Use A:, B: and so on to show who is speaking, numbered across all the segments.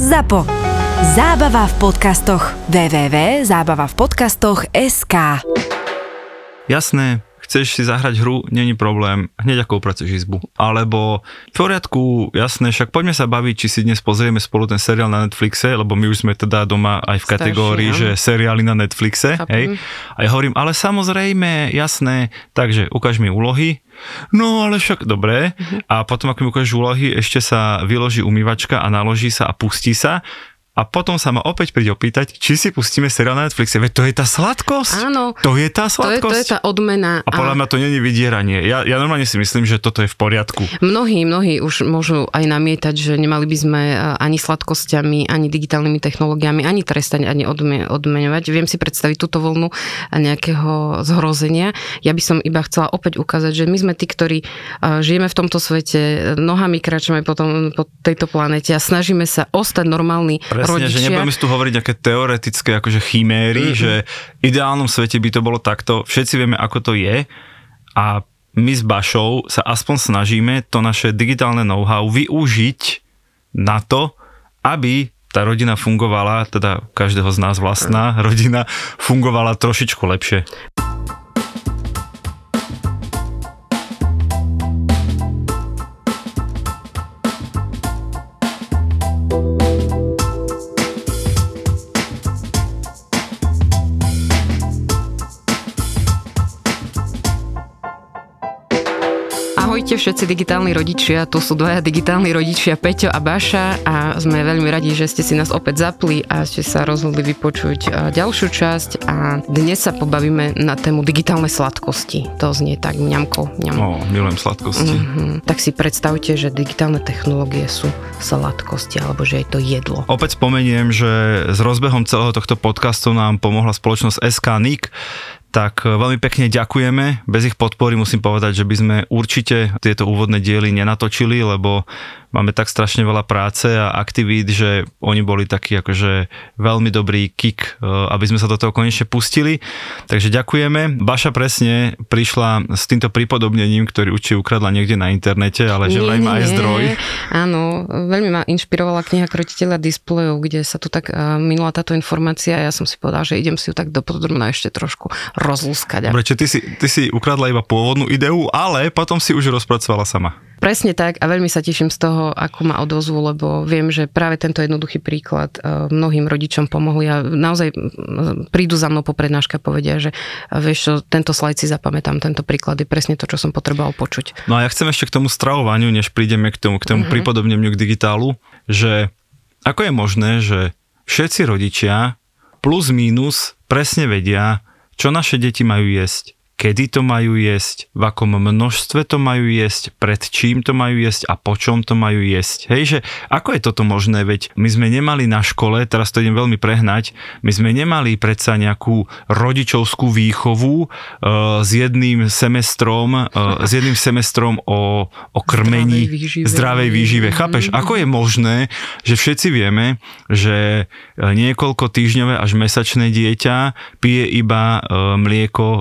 A: ZAPO. Zábava v podcastoch. www.zábavavpodcastoch.sk
B: Jasné, chceš si zahrať hru, není problém, hneď ako upracuješ izbu. Alebo v poriadku, jasné, však poďme sa baviť, či si dnes pozrieme spolu ten seriál na Netflixe, lebo my už sme teda doma aj v kategórii,
C: Starší,
B: že seriály na Netflixe.
C: Chápem.
B: Hej. A ja hovorím, ale samozrejme, jasné, takže ukáž mi úlohy. No ale však dobre. A potom, ako mi ukážeš úlohy, ešte sa vyloží umývačka a naloží sa a pustí sa. A potom sa ma opäť príde opýtať, či si pustíme seriál na Netflixe. Veď to je tá sladkosť.
C: Áno.
B: To je tá
C: To je,
B: sladkosť.
C: to je tá odmena.
B: A podľa mňa to není vydieranie. Ja, ja normálne si myslím, že toto je v poriadku.
C: Mnohí, mnohí už môžu aj namietať, že nemali by sme e, ani sladkosťami, ani digitálnymi technológiami, ani trestať, ani odme, odmeňovať. Viem si predstaviť túto vlnu nejakého zhrozenia. Ja by som iba chcela opäť ukázať, že my sme tí, ktorí e, žijeme v tomto svete, nohami kráčame po, tom, po tejto planete a snažíme sa ostať normálni
B: Presne, že
C: rodičia.
B: nebudeme si tu hovoriť nejaké teoretické akože chiméry, mm-hmm. že v ideálnom svete by to bolo takto. Všetci vieme, ako to je a my s Bašou sa aspoň snažíme to naše digitálne know-how využiť na to, aby tá rodina fungovala, teda každého z nás vlastná rodina, fungovala trošičku lepšie.
C: Všetci digitálni rodičia, tu sú dvaja digitálni rodičia Peťo a Baša a sme veľmi radi, že ste si nás opäť zapli a ste sa rozhodli vypočuť ďalšiu časť a dnes sa pobavíme na tému digitálne sladkosti. To znie tak mňamko, mňam.
B: Ó, milujem sladkosti. Mm.
C: Mhm. Tak si predstavte, že digitálne technológie sú sladkosti alebo že je to jedlo.
B: Opäť spomeniem, že s rozbehom celého tohto podcastu nám pomohla spoločnosť SK NIC, tak e, veľmi pekne ďakujeme. Bez ich podpory musím povedať, že by sme určite tieto úvodné diely nenatočili, lebo máme tak strašne veľa práce a aktivít, že oni boli taký akože veľmi dobrý kick, e, aby sme sa do toho konečne pustili. Takže ďakujeme. Baša presne prišla s týmto pripodobnením, ktorý určite ukradla niekde na internete, ale že vraj má aj zdroj.
C: Áno, veľmi ma inšpirovala kniha Krotiteľa displejov, kde sa tu tak uh, minula táto informácia a ja som si povedala, že idem si ju tak dopodrobná ešte trošku rozlúskať.
B: Dobre, ty si, ty si ukradla iba pôvodnú ideu, ale potom si už rozpracovala sama.
C: Presne tak a veľmi sa teším z toho, ako ma odozvu, lebo viem, že práve tento jednoduchý príklad uh, mnohým rodičom pomohli a naozaj prídu za mnou po prednáške a povedia, že uh, vieš čo, tento slajd si zapamätám, tento príklad je presne to, čo som potreboval počuť.
B: No a ja chcem ešte k tomu stravovaniu, než prídeme k tomu, k tomu mm-hmm. pripodobneniu k digitálu, že ako je možné, že všetci rodičia plus mínus presne vedia, čo naše deti majú jesť, kedy to majú jesť, v akom množstve to majú jesť, pred čím to majú jesť a po čom to majú jesť. Hej, že ako je toto možné, veď my sme nemali na škole, teraz to idem veľmi prehnať, my sme nemali predsa nejakú rodičovskú výchovu uh, s jedným semestrom, uh, s jedným semestrom o, o krmení,
C: Zdravej výžive.
B: zdravej výžive. Chápeš, ako je možné, že všetci vieme, že e, niekoľko týždňové až mesačné dieťa pije iba uh, mlieko uh,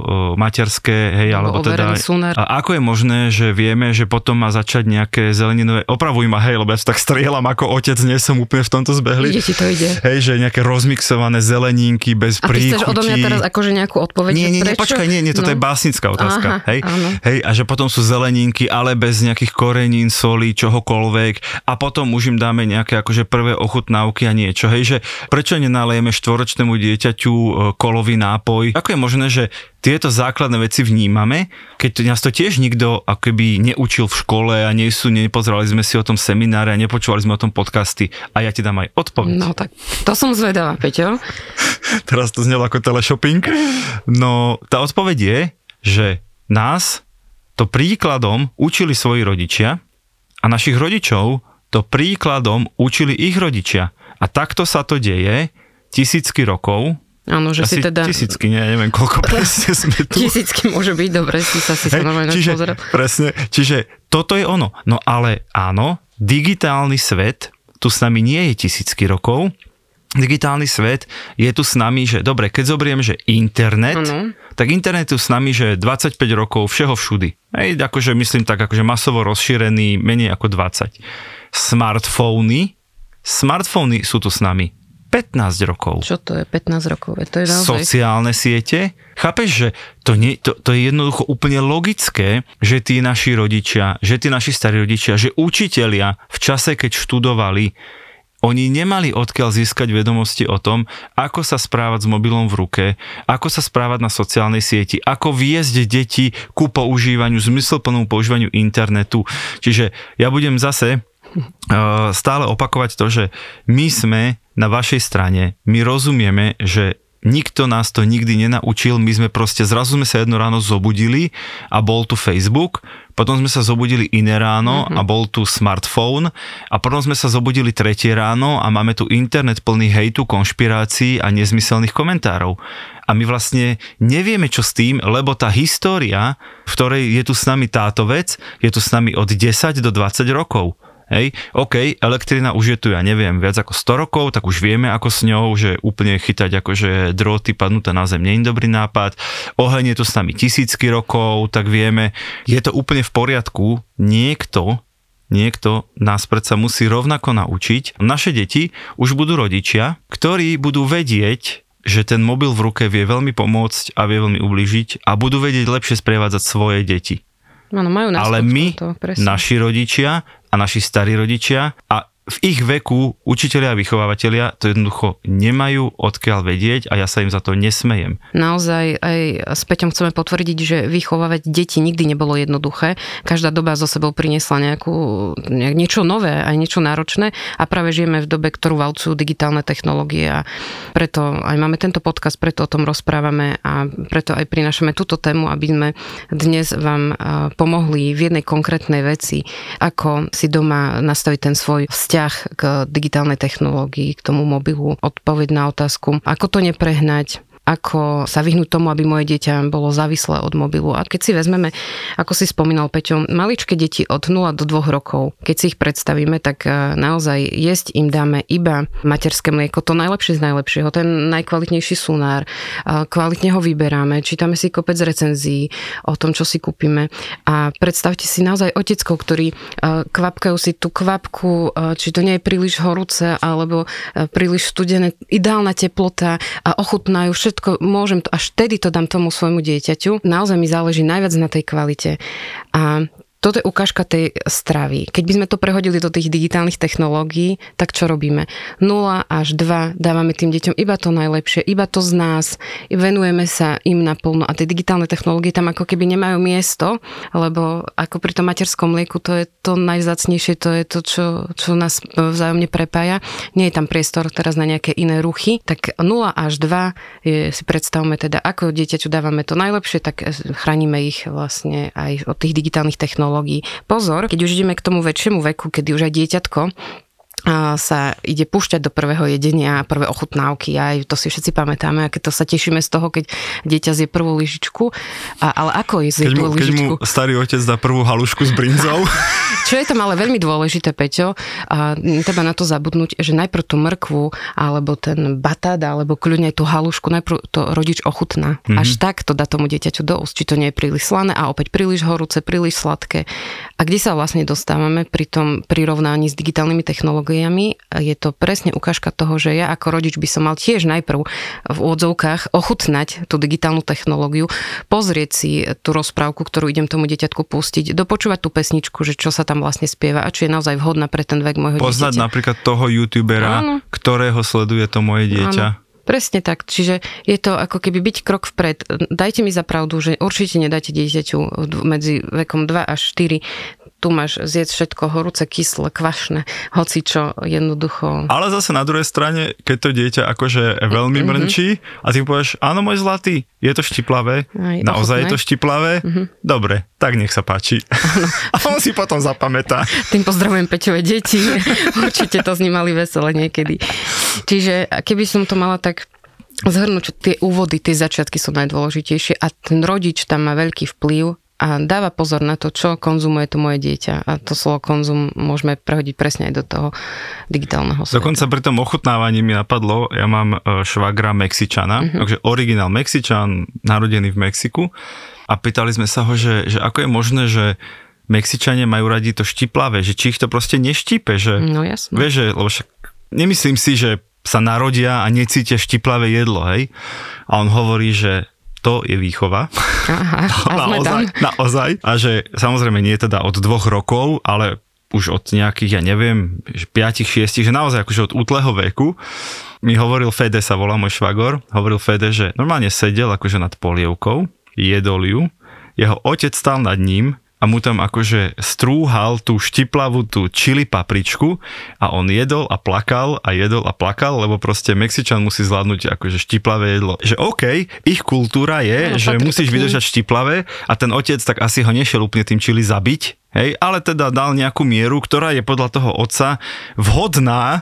B: materské, hej, alebo teda...
C: suner.
B: A ako je možné, že vieme, že potom má začať nejaké zeleninové... Opravuj ma, hej, lebo ja tak strieľam ako otec, nie som úplne v tomto zbehli.
C: Ide ti to ide.
B: Hej, že nejaké rozmixované zeleninky bez
C: A ty
B: príchutí.
C: chceš odo mňa teraz akože nejakú odpoveď?
B: Nie, nie, nie, počkaj, nie, nie, toto
C: No.
B: je básnická otázka.
C: Aha,
B: hej?
C: áno.
B: hej, a že potom sú zeleninky, ale bez nejakých korenín, solí, čohokoľvek a potom už im dáme nejaké akože prvé ochutnávky a niečo. Hej, že prečo nenalejeme štvoročnému dieťaťu e, kolový nápoj? Ako je možné, že tieto základné veci vnímame, keď to, nás to tiež nikto akoby neučil v škole a nie sú, nepozerali sme si o tom semináre a nepočúvali sme o tom podcasty a ja ti dám aj odpoveď.
C: No tak, to som zvedavá, Peťo.
B: Teraz to znelo ako teleshopping. No, tá odpoveď je, že nás to príkladom učili svoji rodičia a našich rodičov to príkladom učili ich rodičia. A takto sa to deje tisícky rokov.
C: Áno, že
B: Asi
C: si teda...
B: tisícky, nie, neviem koľko presne sme tu.
C: Tisícky môže byť, dobre, si sa si sa
B: Hej,
C: normálne
B: čiže,
C: pozrel.
B: presne, čiže toto je ono. No ale áno, digitálny svet tu s nami nie je tisícky rokov, digitálny svet je tu s nami, že dobre, keď zoberiem, že internet,
C: Áno.
B: tak internet je tu s nami, že 25 rokov všeho všudy. Hej, akože myslím tak, akože masovo rozšírený, menej ako 20. Smartfóny Smartfóny sú tu s nami 15 rokov.
C: Čo to je 15 rokov? To je naozaj...
B: Sociálne siete. Chápeš, že to, nie, to, to je jednoducho úplne logické, že tí naši rodičia, že tí naši starí rodičia, že učitelia v čase, keď študovali, oni nemali odkiaľ získať vedomosti o tom, ako sa správať s mobilom v ruke, ako sa správať na sociálnej sieti, ako viesť deti ku používaniu, zmyslplnému používaniu internetu. Čiže ja budem zase stále opakovať to, že my sme na vašej strane, my rozumieme, že nikto nás to nikdy nenaučil, my sme proste, zrazu sme sa jedno ráno zobudili a bol tu Facebook, potom sme sa zobudili iné ráno mm-hmm. a bol tu smartfón a potom sme sa zobudili tretie ráno a máme tu internet plný hejtu, konšpirácií a nezmyselných komentárov. A my vlastne nevieme, čo s tým, lebo tá história, v ktorej je tu s nami táto vec, je tu s nami od 10 do 20 rokov. Hej, OK, elektrina už je tu, ja neviem, viac ako 100 rokov, tak už vieme ako s ňou, že úplne chytať akože drôty padnuté na zem nie je dobrý nápad. Oheň je tu s nami tisícky rokov, tak vieme, je to úplne v poriadku. Niekto, niekto nás predsa musí rovnako naučiť. Naše deti už budú rodičia, ktorí budú vedieť, že ten mobil v ruke vie veľmi pomôcť a vie veľmi ubližiť a budú vedieť lepšie sprevádzať svoje deti.
C: Áno, majú
B: Ale my,
C: to, presne.
B: naši rodičia a naši starí rodičia. A v ich veku učitelia a vychovávateľia to jednoducho nemajú odkiaľ vedieť a ja sa im za to nesmejem.
C: Naozaj aj s Peťom chceme potvrdiť, že vychovávať deti nikdy nebolo jednoduché. Každá doba zo sebou priniesla nejakú, nejak, niečo nové, aj niečo náročné a práve žijeme v dobe, ktorú valcujú digitálne technológie a preto aj máme tento podcast, preto o tom rozprávame a preto aj prinášame túto tému, aby sme dnes vám pomohli v jednej konkrétnej veci, ako si doma nastaviť ten svoj vzťah vzťah k digitálnej technológii, k tomu mobilu, odpoveď na otázku, ako to neprehnať, ako sa vyhnúť tomu, aby moje dieťa bolo závislé od mobilu. A keď si vezmeme, ako si spomínal Peťo, maličké deti od 0 do 2 rokov, keď si ich predstavíme, tak e, naozaj jesť im dáme iba materské mlieko, to najlepšie z najlepšieho, ten najkvalitnejší sunár, kvalitne ho vyberáme, čítame si kopec recenzií o tom, čo si kúpime a predstavte si naozaj oteckov, ktorí e, kvapkajú si tú kvapku, či to nie je príliš horúce alebo príliš studené, ideálna teplota a ochutnajú všetko všetko môžem, to, až vtedy to dám tomu svojmu dieťaťu. Naozaj mi záleží najviac na tej kvalite. A toto je ukážka tej stravy. Keď by sme to prehodili do tých digitálnych technológií, tak čo robíme? 0 až 2 dávame tým deťom iba to najlepšie, iba to z nás, venujeme sa im naplno a tie digitálne technológie tam ako keby nemajú miesto, lebo ako pri tom materskom mlieku to je to najzácnejšie, to je to, čo, čo nás vzájomne prepája. Nie je tam priestor teraz na nejaké iné ruchy, tak 0 až 2 je, si predstavme teda, ako dieťaťu dávame to najlepšie, tak chránime ich vlastne aj od tých digitálnych technológií technológií. Pozor, keď už ideme k tomu väčšiemu veku, kedy už aj dieťatko sa ide púšťať do prvého jedenia, prvé ochutnávky, aj to si všetci pamätáme, aké to sa tešíme z toho, keď dieťa zje prvú lyžičku. A, ale ako je zje tú lyžičku?
B: Keď mu starý otec dá prvú halušku s brinzou.
C: Čo je tam ale veľmi dôležité, Peťo, a treba na to zabudnúť, že najprv tú mrkvu, alebo ten batát, alebo kľudne aj tú halušku, najprv to rodič ochutná. Mm-hmm. Až tak to dá tomu dieťaťu do úst, či to nie je príliš slané a opäť príliš horúce, príliš sladké. A kde sa vlastne dostávame pri tom prirovnaní s digitálnymi technológiami? Technológiami. Je to presne ukážka toho, že ja ako rodič by som mal tiež najprv v úvodzovkách ochutnať tú digitálnu technológiu, pozrieť si tú rozprávku, ktorú idem tomu dieťatku pustiť, dopočúvať tú pesničku, že čo sa tam vlastne spieva a či je naozaj vhodná pre ten vek môjho
B: Poznať
C: dieťaťa.
B: napríklad toho youtubera, Áno. ktorého sleduje to moje dieťa. Áno.
C: Presne tak. Čiže je to ako keby byť krok vpred. Dajte mi za pravdu, že určite nedáte dieťaťu medzi vekom 2 až 4 tu máš zjesť všetko horúce, kyslé, kvašné, hoci čo jednoducho.
B: Ale zase na druhej strane, keď to dieťa akože veľmi mm-hmm. mrnčí a ty povieš, áno môj zlatý, je to štiplavé, Aj, naozaj ochutné. je to štiplavé, mm-hmm. dobre, tak nech sa páči. a on si potom zapamätá.
C: Tým pozdravujem Peťové deti, určite to s ním mali vesele niekedy. Čiže keby som to mala tak zhrnúť, tie úvody, tie začiatky sú najdôležitejšie a ten rodič tam má veľký vplyv a dáva pozor na to, čo konzumuje to moje dieťa. A to slovo konzum môžeme prehodiť presne aj do toho digitálneho sveta.
B: Dokonca pri tom ochutnávaní mi napadlo, ja mám e, švagra Mexičana, uh-huh. takže originál Mexičan, narodený v Mexiku. A pýtali sme sa ho, že, že ako je možné, že Mexičania majú radi to štiplavé, že či ich to proste neštípe, že...
C: No jasno.
B: Vieš, že, lebo však nemyslím si, že sa narodia a necítia štiplavé jedlo, hej. A on hovorí, že to je výchova.
C: Aha, a
B: naozaj, naozaj. A že samozrejme nie teda od dvoch rokov, ale už od nejakých, ja neviem, 5-6, že naozaj akože od útleho veku mi hovoril Fede, sa volá môj švagor, hovoril Fede, že normálne sedel akože nad polievkou, jedol ju, jeho otec stal nad ním a mu tam akože strúhal tú štiplavú, tú čili papričku a on jedol a plakal a jedol a plakal, lebo proste Mexičan musí zvládnuť akože štiplavé jedlo. Že OK, ich kultúra je,
C: No,
B: že musíš vydržať štiplavé a ten otec tak asi ho nešiel úplne tým čili zabiť, Hej, ale teda dal nejakú mieru, ktorá je podľa toho otca vhodná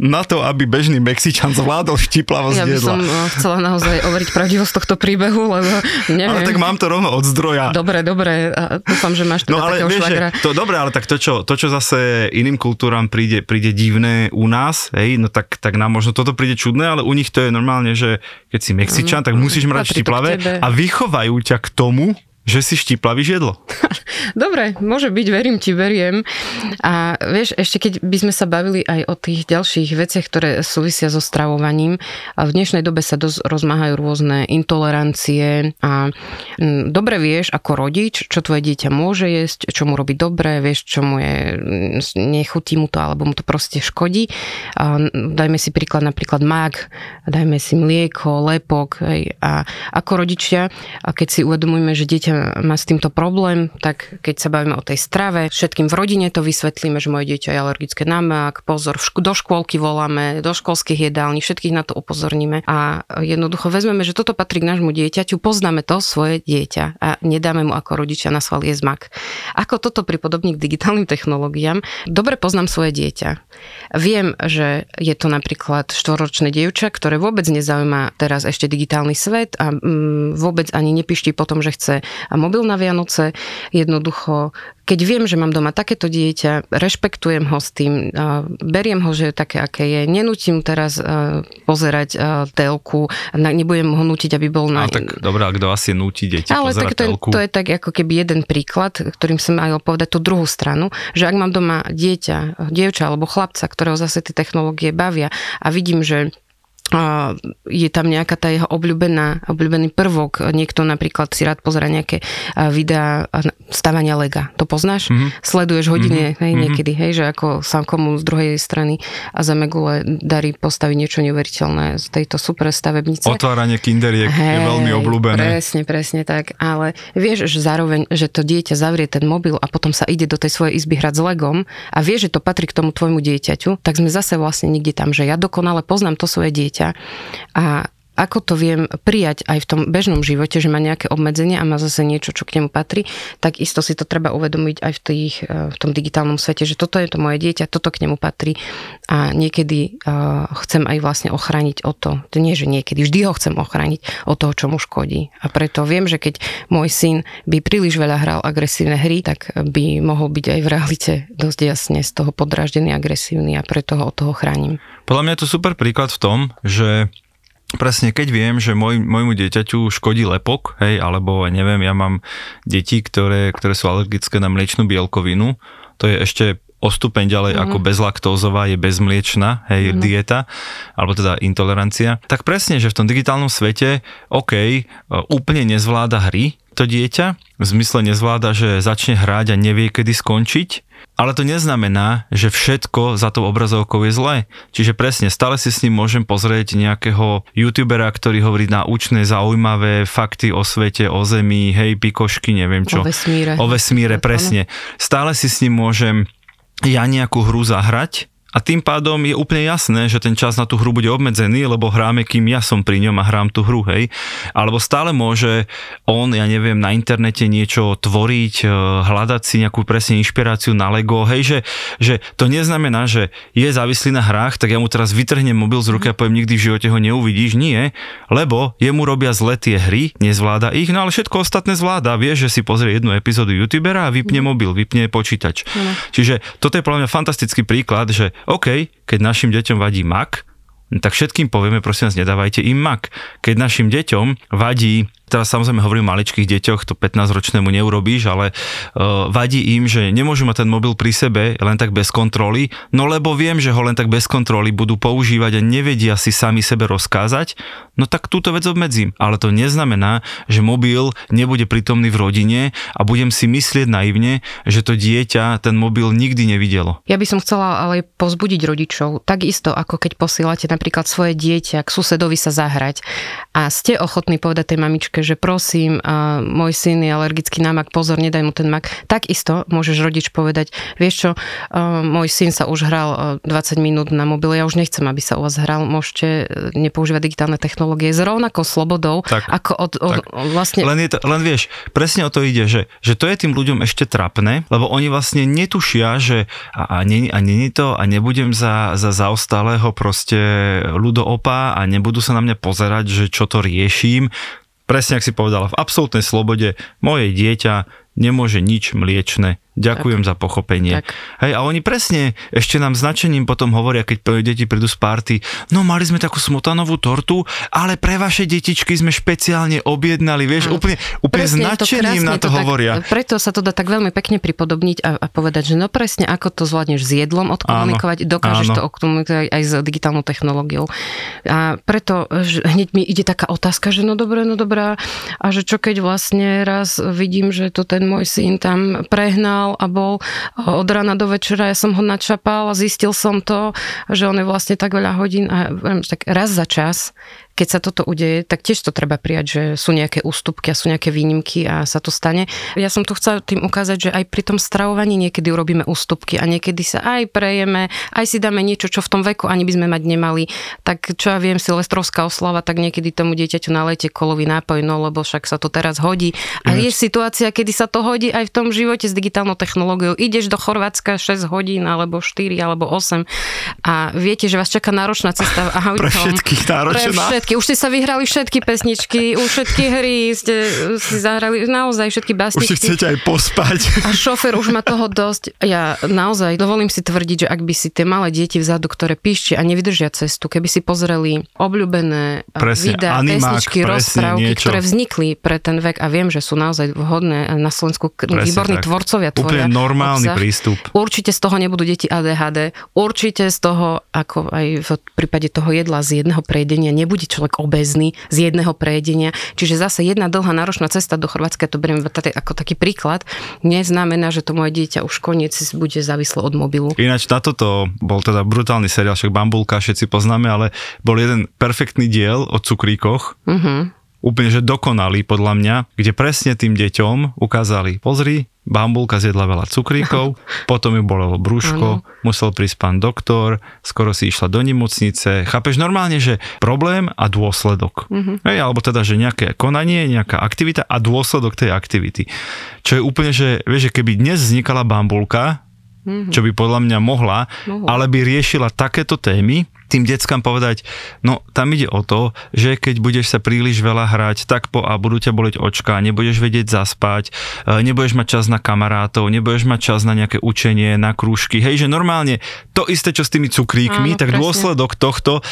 B: na to, aby bežný Mexičan zvládol štiplavosť
C: Ja by
B: jedla.
C: som eh, chcela naozaj overiť pravdivosť tohto príbehu, lebo neviem.
B: Ale tak mám to rovno od zdroja.
C: Dobre, dobre, a dúfam, že máš teda
B: No ale
C: takého
B: vieš,
C: švagra.
B: že to dobre, ale tak to čo, to, čo zase iným kultúram príde, príde divné u nás, hej, no tak, tak nám možno toto príde čudné, ale u nich to je normálne, že keď si Mexičan, tak musíš štiplavé
C: tebe.
B: a vychovajú ťa k tomu, že si štiplavíš jedlo.
C: Dobre, môže byť, verím ti, veriem. A vieš, ešte keď by sme sa bavili aj o tých ďalších veciach, ktoré súvisia so stravovaním, v dnešnej dobe sa dosť rozmáhajú rôzne intolerancie a mm, dobre vieš ako rodič, čo tvoje dieťa môže jesť, čo mu robí dobre, vieš, čo mu je, mm, nechutí mu to, alebo mu to proste škodí. A dajme si príklad napríklad mak, dajme si mlieko, lepok hej, a ako rodičia, a keď si uvedomujeme, že dieťa má s týmto problém, tak keď sa bavíme o tej strave, všetkým v rodine to vysvetlíme, že moje dieťa je alergické na mak, pozor, do škôlky voláme, do školských jedální, všetkých na to upozorníme a jednoducho vezmeme, že toto patrí k nášmu dieťaťu, poznáme to svoje dieťa a nedáme mu ako rodičia na sval jesť. Ako toto pripodobní k digitálnym technológiám, dobre poznám svoje dieťa. Viem, že je to napríklad štvoročné dievča, ktoré vôbec nezaujíma teraz ešte digitálny svet a mm, vôbec ani nepišti po tom, že chce mobil na Vianoce. Jednoducho, keď viem, že mám doma takéto dieťa, rešpektujem ho s tým, a beriem ho, že je také, aké je. Nenútim teraz a, pozerať a, telku, nebudem ho nútiť, aby bol na...
B: Ale tak dobré, a kto asi núti deti
C: Ale tak to, je,
B: telku?
C: to je tak ako keby jeden príklad, ktorým som mal povedať tú druhú stranu, že ak mám doma dieťa, dievča alebo chlapca, ktorého zase tie technológie bavia a vidím, že a je tam nejaká tá jeho obľúbená, obľúbený prvok. Niekto napríklad si rád pozera nejaké videá stavania lega. To poznáš?
B: Mhm.
C: Mm-hmm. Sleduješ hodine, mm-hmm. hej,
B: Mhm.
C: niekedy, hej, že ako sa komu z druhej strany a za megule darí postaviť niečo neuveriteľné z tejto super stavebnice.
B: Otváranie kinderiek je
C: Hej,
B: veľmi obľúbené.
C: Presne, presne tak. Ale vieš, že zároveň, že to dieťa zavrie ten mobil a potom sa ide do tej svojej izby hrať s legom a vie, že to patrí k tomu tvojmu dieťaťu, tak sme zase vlastne niekde tam, že ja dokonale poznám to svoje dieťa a ako to viem prijať aj v tom bežnom živote, že má nejaké obmedzenia a má zase niečo, čo k nemu patrí, tak isto si to treba uvedomiť aj v, tých, eh, v tom digitálnom svete, že toto je to moje dieťa, toto k nemu patrí a niekedy uh, chcem aj vlastne ochrániť o to, nie, že niekedy, vždy ho chcem ochrániť od toho, čo mu škodí. A preto viem, že keď môj syn by príliš veľa hral agresívne hry, tak by mohol byť aj v realite dosť jasne z toho podráždený, agresívny a preto ho od toho chránim.
B: Podľa mňa je to super príklad v tom, že presne keď viem, že môj, môjmu dieťaťu škodí lepok, hej, alebo neviem, ja mám deti, ktoré, ktoré sú alergické na mliečnú bielkovinu, to je ešte o stupeň ďalej mm-hmm. ako bezlaktózová je bezmliečná, hej, mm-hmm. dieta, alebo teda intolerancia. Tak presne, že v tom digitálnom svete, OK, e, úplne nezvláda hry to dieťa, v zmysle nezvláda, že začne hrať a nevie, kedy skončiť, ale to neznamená, že všetko za tou obrazovkou je zlé. Čiže presne, stále si s ním môžem pozrieť nejakého youtubera, ktorý hovorí naučné, zaujímavé fakty o svete, o zemi, hej, pikošky, neviem čo.
C: O vesmíre.
B: O vesmíre, presne. Stále si s ním môžem ja nejakú hru zahrať a tým pádom je úplne jasné, že ten čas na tú hru bude obmedzený, lebo hráme, kým ja som pri ňom a hrám tú hru, hej. Alebo stále môže on, ja neviem, na internete niečo tvoriť, eh, hľadať si nejakú presne inšpiráciu na Lego, hej, že, že to neznamená, že je závislý na hrách, tak ja mu teraz vytrhnem mobil z ruky a poviem, nikdy v živote ho neuvidíš, nie, lebo jemu robia zle tie hry, nezvláda ich, no ale všetko ostatné zvláda, vie, že si pozrie jednu epizódu youtubera a vypne mobil, vypne počítač. Čiže toto je podľa mňa fantastický príklad, že OK, keď našim deťom vadí mak, tak všetkým povieme, prosím vás, nedávajte im mak. Keď našim deťom vadí teraz samozrejme hovorím o maličkých deťoch, to 15-ročnému neurobíš, ale uh, vadí im, že nemôžu mať ten mobil pri sebe len tak bez kontroly, no lebo viem, že ho len tak bez kontroly budú používať a nevedia si sami sebe rozkázať, no tak túto vec obmedzím. Ale to neznamená, že mobil nebude prítomný v rodine a budem si myslieť naivne, že to dieťa ten mobil nikdy nevidelo.
C: Ja by som chcela ale pozbudiť rodičov, takisto ako keď posielate napríklad svoje dieťa k susedovi sa zahrať a ste ochotní povedať tej mamičke, že prosím, a môj syn je alergický na mak, pozor, nedaj mu ten mak. Takisto môžeš rodič povedať, vieš čo, môj syn sa už hral 20 minút na mobile, ja už nechcem, aby sa u vás hral, môžete e, nepoužívať digitálne technológie s rovnakou slobodou, tak, ako od, od, tak. vlastne...
B: Len, je to, len vieš, presne o to ide, že, že to je tým ľuďom ešte trapné, lebo oni vlastne netušia, že a, a, nie, a nie to a nebudem za, za zaostalého proste ľudoopa a nebudú sa na mňa pozerať, že čo to riešim. Presne, ak si povedala, v absolútnej slobode moje dieťa nemôže nič mliečne Ďakujem tak. za pochopenie. Tak. Hej, a oni presne ešte nám značením potom hovoria, keď deti prídu z party, no mali sme takú smotanovú tortu, ale pre vaše detičky sme špeciálne objednali, vieš, mm. úplne, úplne značením na to, to hovoria.
C: Tak, preto sa to dá tak veľmi pekne pripodobniť a, a povedať, že no presne ako to zvládneš s jedlom odkomunikovať, áno, dokážeš áno. to odkomunikovať aj s digitálnou technológiou. A preto hneď mi ide taká otázka, že no dobré, no dobrá, a že čo keď vlastne raz vidím, že to ten môj syn tam prehnal mal a bol od rana do večera, ja som ho načapal a zistil som to, že on je vlastne tak veľa hodín a tak raz za čas keď sa toto udeje, tak tiež to treba prijať, že sú nejaké ústupky a sú nejaké výnimky a sa to stane. Ja som tu chcela tým ukázať, že aj pri tom stravovaní niekedy urobíme ústupky a niekedy sa aj prejeme, aj si dáme niečo, čo v tom veku ani by sme mať nemali. Tak čo ja viem, Silvestrovská oslava, tak niekedy tomu dieťaťu nalejte kolový nápoj, no lebo však sa to teraz hodí. A je situácia, kedy sa to hodí aj v tom živote s digitálnou technológiou. Ideš do Chorvátska 6 hodín, alebo 4, alebo 8 a viete, že vás čaká náročná cesta
B: a Pre všetkých náročná
C: všetky. Už ste sa vyhrali všetky pesničky, už všetky hry ste si zahrali, naozaj všetky básničky.
B: Už si chcete aj pospať.
C: A šofer už má toho dosť. Ja naozaj dovolím si tvrdiť, že ak by si tie malé deti vzadu, ktoré píšte a nevydržia cestu, keby si pozreli obľúbené presne, videá, animák, pesničky, presne, rozprávky, niečo. ktoré vznikli pre ten vek a viem, že sú naozaj vhodné na Slovensku, presne výborní tak. tvorcovia tvoria.
B: Úplne normálny obsah. prístup.
C: Určite z toho nebudú deti ADHD, určite z toho, ako aj v prípade toho jedla z jedného prejedenia, nebude človek obezný z jedného prejedenia. Čiže zase jedna dlhá náročná cesta do Chorvátska, to beriem ako taký príklad, neznamená, že to moje dieťa už koniec bude závislo od mobilu.
B: Ináč na toto bol teda brutálny seriál, však Bambulka všetci poznáme, ale bol jeden perfektný diel o cukríkoch. Uh-huh úplne že dokonalý podľa mňa, kde presne tým deťom ukázali, pozri, bambulka zjedla veľa cukríkov, potom ju bolelo brúško, ano. musel prísť pán doktor, skoro si išla do nemocnice. Chápeš normálne, že problém a dôsledok. Uh-huh. Hej, alebo teda, že nejaké konanie, nejaká aktivita a dôsledok tej aktivity. Čo je úplne, že vieš, že keby dnes vznikala bambulka, uh-huh. čo by podľa mňa mohla, uh-huh. ale by riešila takéto témy, tým deckám povedať, no tam ide o to, že keď budeš sa príliš veľa hrať, tak po a budú ťa boleť očka, nebudeš vedieť zaspať, e, nebudeš mať čas na kamarátov, nebudeš mať čas na nejaké učenie, na krúžky. Hej, že normálne to isté, čo s tými cukríkmi, Áno, tak presne. dôsledok tohto,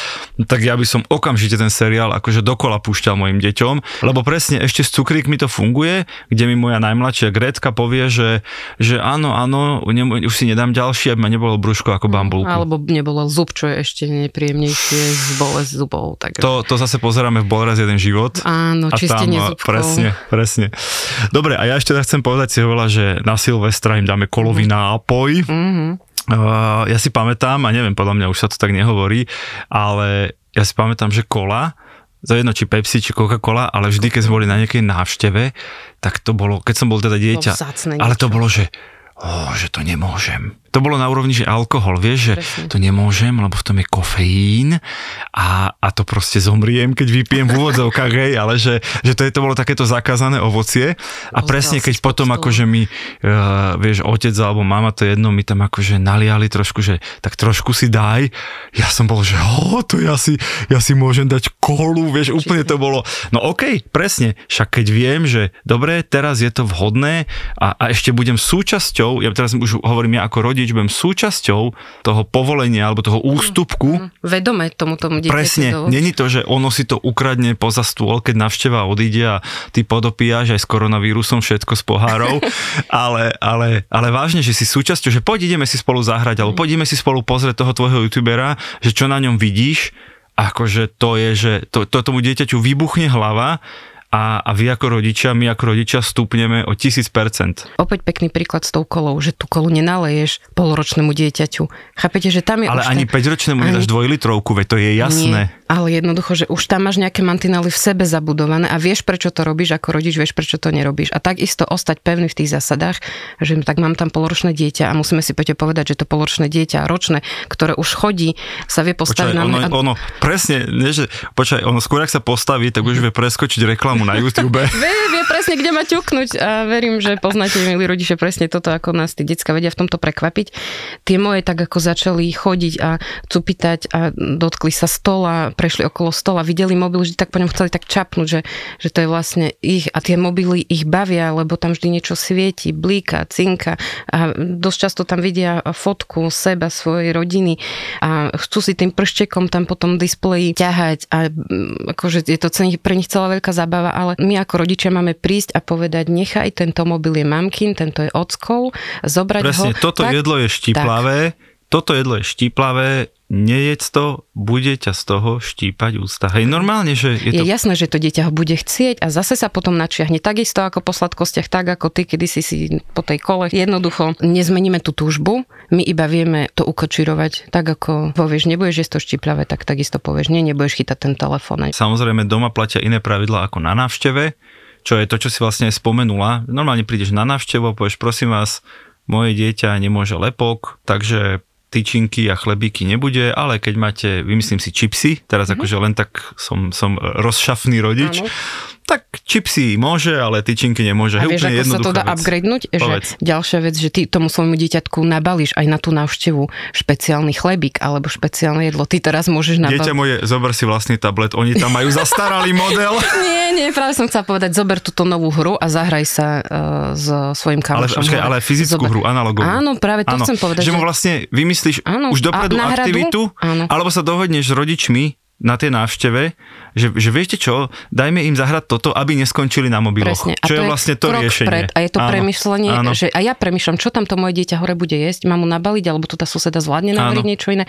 B: tak ja by som okamžite ten seriál akože dokola púšťal mojim deťom, lebo presne ešte s cukríkmi to funguje, kde mi moja najmladšia Gretka povie, že, že áno, áno, už si nedám ďalšie, aby ma nebolo brúško ako bambulku.
C: Alebo nebolo zub, čo je ešte nie najpríjemnejšie z bolesť zubov. Takže...
B: To, to zase pozeráme v Bol raz jeden život.
C: Áno, čistenie tam, zubkov.
B: Presne, presne. Dobre, a ja ešte tak chcem povedať si hovorila, že na Silvestra im dáme kolový mm. nápoj. Mm-hmm. Uh, ja si pamätám, a neviem, podľa mňa už sa to tak nehovorí, ale ja si pamätám, že kola, za jedno či Pepsi, či Coca-Cola, ale vždy, keď sme boli na nejakej návšteve, tak to bolo, keď som bol teda dieťa, ale to bolo, že oh, že to nemôžem. To bolo na úrovni, že alkohol, vieš, že Presne. to nemôžem, lebo v tom je kofeín a, a to proste zomriem, keď vypijem v úvodzovkách, hej, ale že, že to, je, to bolo takéto zakázané ovocie. A presne keď potom akože mi, uh, vieš, otec alebo mama, to jedno, mi tam akože naliali trošku, že tak trošku si daj, ja som bol, že oh, to ja si, ja si môžem dať kolu, vieš, úplne to bolo, no okej, okay, presne, však keď viem, že dobre, teraz je to vhodné a, a ešte budem súčasťou, ja teraz už hovorím ja ako rodič, budem súčasťou toho povolenia alebo toho ústupku. Mm,
C: mm, vedome tomu tomu dieťaťu.
B: Presne, není to, že ono si to ukradne poza stôl, keď navšteva odíde a ty podopíjaš aj s koronavírusom všetko z pohárov, ale, ale, ale vážne, že si súčasťou, že poď ideme si spolu zahrať, alebo poď ideme si spolu pozrieť toho tvojho youtubera, že čo na ňom vidíš. Akože to je, že to, to tomu dieťaťu vybuchne hlava a, a vy ako rodičia, my ako rodičia stúpneme o 1000%.
C: Opäť pekný príklad s tou kolou, že tú kolu nenaleješ poloročnému dieťaťu. Chápete, že tam je
B: Ale ani ten... 5-ročnému ani... nedáš dvojlitrovku, veď to je jasné.
C: Nie, ale jednoducho, že už tam máš nejaké mantinely v sebe zabudované a vieš, prečo to robíš, ako rodič vieš, prečo to nerobíš. A takisto ostať pevný v tých zásadách, že tak mám tam poloročné dieťa a musíme si poďte povedať, že to poloročné dieťa, ročné, ktoré už chodí, sa vie postaviť
B: počaj,
C: na
B: ono, a... ono, presne, nie, že, počkaj, ono skôr, ak sa postaví, tak už vie preskočiť reklamu reklamu na YouTube.
C: vie, vie presne, kde ma ťuknúť a verím, že poznáte, milí rodiče, presne toto, ako nás tí decka vedia v tomto prekvapiť. Tie moje tak ako začali chodiť a cupitať a dotkli sa stola, prešli okolo stola, videli mobil, že tak po ňom chceli tak čapnúť, že, že to je vlastne ich a tie mobily ich bavia, lebo tam vždy niečo svieti, blíka, cinka a dosť často tam vidia fotku seba, svojej rodiny a chcú si tým prštekom tam potom displeji ťahať a mm, akože je to pre nich celá veľká zábava ale my ako rodičia máme prísť a povedať, nechaj, tento mobil je mamkin, tento je ockov, zobrať
B: Presne,
C: ho.
B: toto tak, jedlo je štiplavé, tak. Toto jedlo je štiplavé, nejedz to, bude ťa z toho štípať ústa. Hej, normálne, že je,
C: je
B: to...
C: jasné, že to dieťa ho bude chcieť a zase sa potom načiahne takisto ako po sladkostiach, tak ako ty, kedy si si po tej kole. Jednoducho nezmeníme tú túžbu, my iba vieme to ukočirovať, tak ako povieš, nebudeš jesť to štiplavé, tak takisto povieš, nie, nebudeš chytať ten telefón.
B: Samozrejme, doma platia iné pravidlá ako na návšteve, čo je to, čo si vlastne spomenula. Normálne prídeš na návštevu a povieš, prosím vás, moje dieťa nemôže lepok, takže tyčinky a chlebíky nebude, ale keď máte, vymyslím si čipsy, teraz mm-hmm. akože len tak som, som rozšafný rodič, Áno tak čipsy môže, ale tyčinky nemôže.
C: A vieš, ako sa to dá upgradenúť? Že ďalšia vec, že ty tomu svojmu dieťatku nabalíš aj na tú návštevu špeciálny chlebík alebo špeciálne jedlo. Ty teraz môžeš nabaliť.
B: Dieťa moje, zober si vlastný tablet, oni tam majú zastaralý model.
C: nie, nie, práve som chcela povedať, zober túto novú hru a zahraj sa uh, so svojím kamošom.
B: Ale, ale fyzickú zober. hru, analogovú.
C: Áno, práve to áno, chcem povedať.
B: Že mu vlastne vymyslíš áno, už dopredu aktivitu, áno. alebo sa dohodneš s rodičmi, na tej návšteve, že, že viete čo, dajme im zahrať toto, aby neskončili na mobiloch.
C: Presne.
B: A čo je, je vlastne to riešenie. Pred,
C: a je to áno, premyšľanie, áno. že a ja premyšľam, čo tam to moje dieťa hore bude jesť, mám mu nabaliť, alebo tu tá suseda zvládne nabaliť niečo iné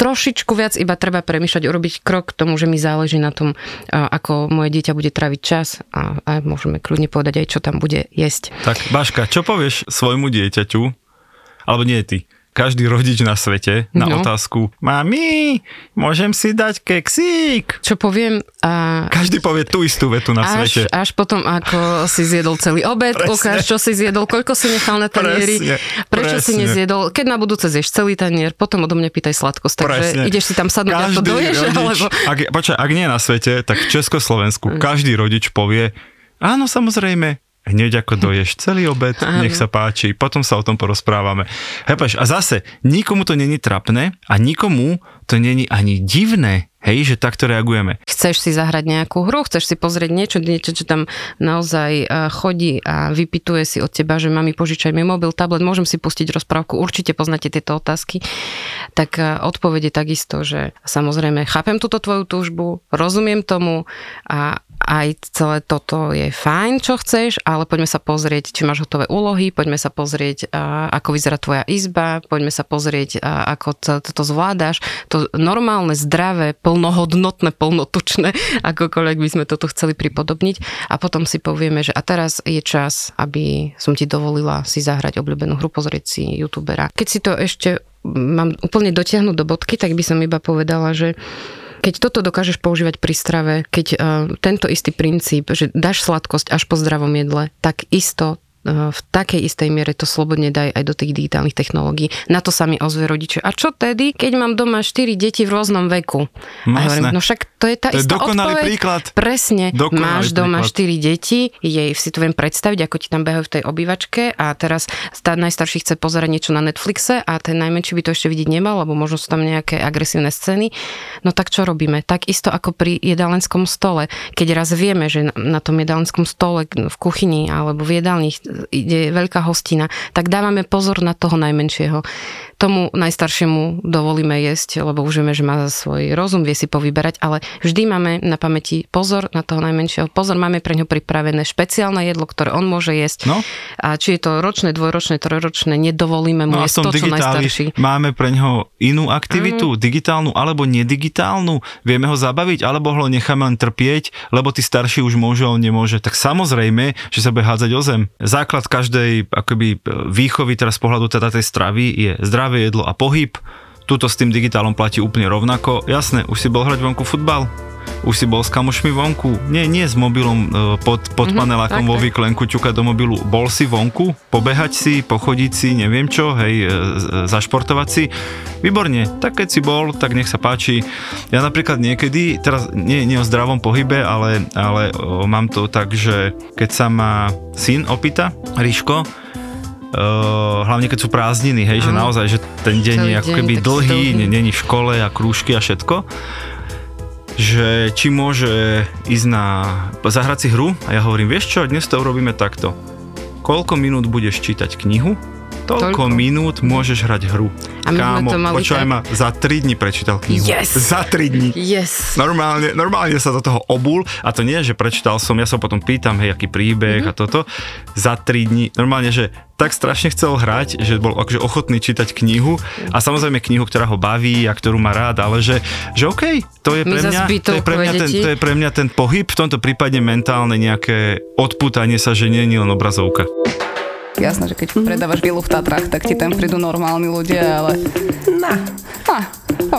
C: trošičku viac iba treba premýšľať, urobiť krok k tomu, že mi záleží na tom, ako moje dieťa bude traviť čas a, a môžeme kľudne povedať aj, čo tam bude jesť.
B: Tak, Baška, čo povieš svojmu dieťaťu, alebo nie ty, každý rodič na svete na no. otázku Mami, môžem si dať keksík?
C: Čo poviem? A...
B: Každý povie tú istú vetu na
C: až,
B: svete.
C: Až potom, ako si zjedol celý obed, presne. ukáž, čo si zjedol, koľko si nechal na tanieri, presne, prečo presne. si nezjedol. Keď na budúce zješ celý tanier, potom odo mňa pýtaj sladkosť. Takže presne. ideš si tam sadnúť každý a to doješ, rodič, alebo...
B: Ak, počkaj, ak nie na svete, tak v Československu mm. každý rodič povie, áno, samozrejme, hneď ako doješ celý obed, nech sa páči, potom sa o tom porozprávame. Hepaš, a zase, nikomu to není trapné a nikomu to není ani divné, hej, že takto reagujeme.
C: Chceš si zahrať nejakú hru, chceš si pozrieť niečo, niečo, čo tam naozaj e, chodí a vypituje si od teba, že mami požičaj mi mobil, tablet, môžem si pustiť rozprávku, určite poznáte tieto otázky, tak e, odpovede takisto, že samozrejme chápem túto tvoju túžbu, rozumiem tomu a aj celé toto je fajn, čo chceš, ale poďme sa pozrieť, či máš hotové úlohy, poďme sa pozrieť, ako vyzerá tvoja izba, poďme sa pozrieť, ako toto zvládaš. To normálne, zdravé, plnohodnotné, plnotučné, akokoľvek by sme toto chceli pripodobniť. A potom si povieme, že a teraz je čas, aby som ti dovolila si zahrať obľúbenú hru, pozrieť si youtubera. Keď si to ešte mám úplne dotiahnuť do bodky, tak by som iba povedala, že keď toto dokážeš používať pri strave, keď uh, tento istý princíp, že dáš sladkosť až po zdravom jedle, tak isto v takej istej miere to slobodne daj aj do tých digitálnych technológií. Na to sa mi ozve rodiče. A čo tedy, keď mám doma 4 deti v rôznom veku?
B: No,
C: a hovorím, no však to je tá
B: To je
C: istá
B: dokonalý
C: odpoveď.
B: príklad.
C: Presne.
B: Dokonalý
C: Máš doma
B: príklad.
C: 4 deti, jej si to viem predstaviť, ako ti tam behajú v tej obývačke a teraz tá najstarší chce pozerať niečo na Netflixe a ten najmenší by to ešte vidieť nemal, lebo možno sú tam nejaké agresívne scény. No tak čo robíme? Tak isto ako pri jedálenskom stole. Keď raz vieme, že na- na tom jedálenskom stole v kuchyni alebo v jedálni ide veľká hostina, tak dávame pozor na toho najmenšieho. Tomu najstaršiemu dovolíme jesť, lebo už vieme, že má svoj rozum, vie si povyberať, ale vždy máme na pamäti pozor na toho najmenšieho. Pozor, máme pre ňo pripravené špeciálne jedlo, ktoré on môže jesť.
B: No.
C: A či je to ročné, dvojročné, trojročné, nedovolíme mu
B: No
C: jesť to, čo najstarší.
B: máme pre ňoho inú aktivitu,
C: Mhm.
B: digitálnu alebo nedigitálnu. Vieme ho zabaviť, alebo ho necháme len trpieť, lebo tí starší už môže, on nemôže. Tak samozrejme, že sa bude hádzať o zem. Základ každej akoby výchovy teraz z pohľadu teda tej stravy je zdravé jedlo a pohyb. Tuto s tým digitálom platí úplne rovnako. Jasné, už si bol hrať vonku futbal, už si bol s kamošmi vonku. Nie, nie s mobilom e, pod, pod
C: Mhm,
B: panelákom
C: tak,
B: vo výklenku ťukať do mobilu. Bol si vonku, pobehať si, pochodiť si, neviem čo, hej, e, z- zašportovať si. Výborne, tak keď si bol, tak nech sa páči. Ja napríklad niekedy, teraz nie, nie o zdravom pohybe, ale, ale o, mám to tak, že keď sa ma syn opýta, Ríško, Uh, hlavne keď sú prázdniny, hej, že
C: Áno.
B: naozaj, že ten deň
C: Celý
B: je ako keby dlhý,
C: dlhý.
B: ne- není v škole a krúžky a všetko, že či môže ísť na zahrať si hru a ja hovorím, vieš čo, dnes to urobíme takto. Koľko minút budeš čítať knihu, toľko,
C: Toľko.
B: minút môžeš hrať hru.
C: A my sme to mali
B: počúvaj
C: tak-
B: ma, za 3 dní prečítal knihu.
C: Yes.
B: Za 3 dní.
C: Yes.
B: Normálne, normálne sa do toho obul a to nie že prečítal som, ja sa potom pýtam, hej, aký príbeh
C: Mhm.
B: a toto, za 3 dní, normálne, že tak strašne chcel hrať, že bol akože ochotný čítať knihu a samozrejme knihu, ktorá ho baví a ktorú má rád, ale že, že OK, to je
C: My
B: pre mňa, to je pre mňa, ten, to je pre mňa ten pohyb, v tomto prípade mentálne nejaké odputanie sa, že nie je len obrazovka.
D: Jasné, že keď predávaš vilu v Tatrách, tak ti tam prídu normálni ľudia, ale...
E: Na.
D: No